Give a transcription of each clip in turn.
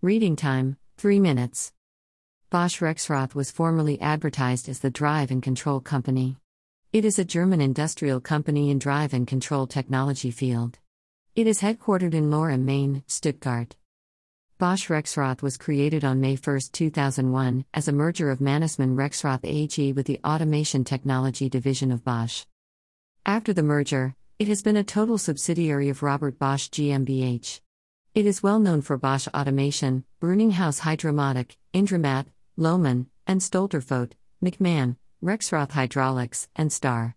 Reading time 3 minutes. Bosch Rexroth was formerly advertised as the Drive and Control Company. It is a German industrial company in drive and control technology field. It is headquartered in Lohr Main, Stuttgart. Bosch Rexroth was created on May 1, 2001, as a merger of Mannesmann Rexroth AG with the Automation Technology division of Bosch. After the merger, it has been a total subsidiary of Robert Bosch GmbH. It is well known for Bosch Automation, Bruninghaus Hydromatik, Indramat, Lohmann, and Stolterfoht, Mecman, Rexroth Hydraulics, and Star.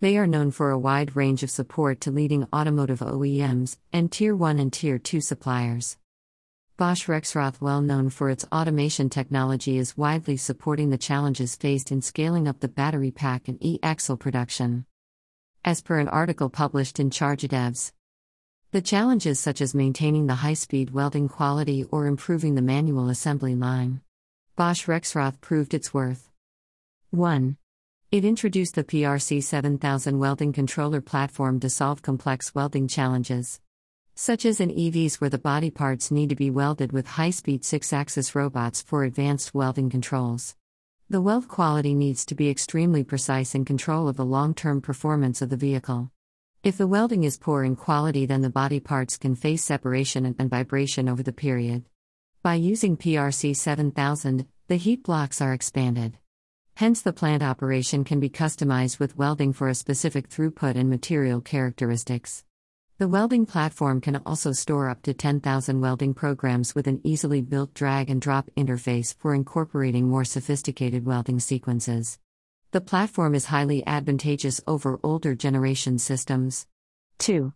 They are known for a wide range of support to leading automotive OEMs and Tier 1 and Tier 2 suppliers. Bosch Rexroth, well known for its automation technology, is widely supporting the challenges faced in scaling up the battery pack and e axle production. As per an article published in Charged EVs, the challenges such as maintaining the high speed welding quality or improving the manual assembly line. Bosch Rexroth proved its worth. 1. It introduced the PRC 7000 welding controller platform to solve complex welding challenges such as in EVs where the body parts need to be welded with high speed 6 axis robots for advanced welding controls. The weld quality needs to be extremely precise in control of the long term performance of the vehicle. If the welding is poor in quality, then the body parts can face separation and vibration over the period. By using PRC 7000, the heat blocks are expanded. Hence, the plant operation can be customized with welding for a specific throughput and material characteristics. The welding platform can also store up to 10,000 welding programs with an easily built drag and drop interface for incorporating more sophisticated welding sequences. The platform is highly advantageous over older generation systems. 2.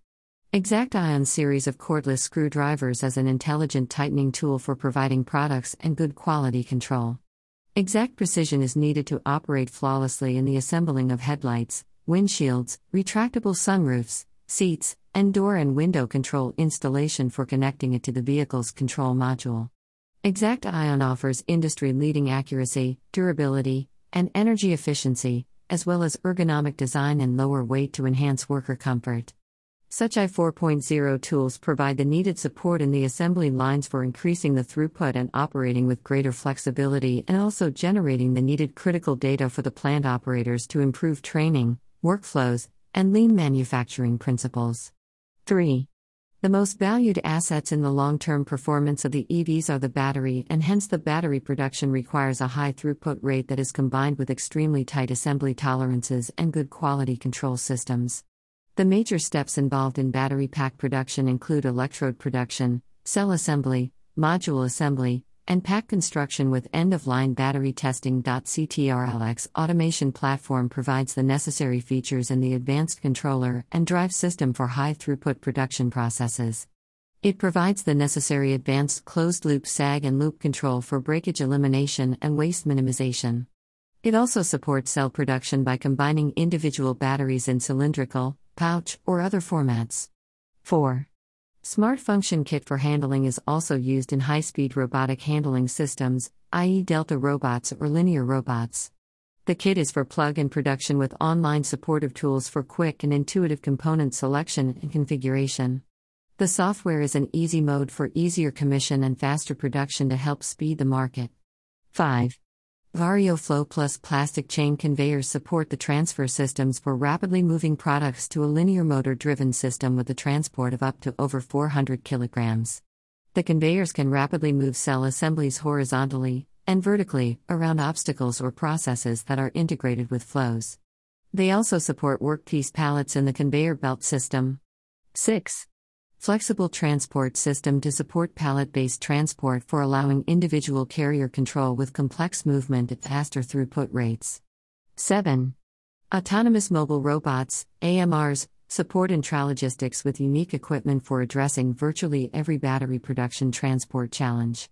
Exact Ion series of cordless screwdrivers as an intelligent tightening tool for providing products and good quality control. Exact precision is needed to operate flawlessly in the assembling of headlights, windshields, retractable sunroofs, seats, and door and window control installation for connecting it to the vehicle's control module. Exact Ion offers industry leading accuracy, durability, and energy efficiency, as well as ergonomic design and lower weight to enhance worker comfort. Such I 4.0 tools provide the needed support in the assembly lines for increasing the throughput and operating with greater flexibility and also generating the needed critical data for the plant operators to improve training, workflows, and lean manufacturing principles. 3. The most valued assets in the long term performance of the EVs are the battery, and hence the battery production requires a high throughput rate that is combined with extremely tight assembly tolerances and good quality control systems. The major steps involved in battery pack production include electrode production, cell assembly, module assembly, and pack construction with end of line battery testing. CTRLX automation platform provides the necessary features in the advanced controller and drive system for high throughput production processes. It provides the necessary advanced closed loop sag and loop control for breakage elimination and waste minimization. It also supports cell production by combining individual batteries in cylindrical, pouch, or other formats. 4. Smart Function Kit for handling is also used in high speed robotic handling systems, i.e., Delta robots or linear robots. The kit is for plug in production with online supportive tools for quick and intuitive component selection and configuration. The software is an easy mode for easier commission and faster production to help speed the market. 5. VarioFlow Plus plastic chain conveyors support the transfer systems for rapidly moving products to a linear motor driven system with a transport of up to over 400 kilograms. The conveyors can rapidly move cell assemblies horizontally and vertically around obstacles or processes that are integrated with flows. They also support workpiece pallets in the conveyor belt system. 6 flexible transport system to support pallet based transport for allowing individual carrier control with complex movement at faster throughput rates. 7. Autonomous mobile robots, AMRs, support intralogistics with unique equipment for addressing virtually every battery production transport challenge.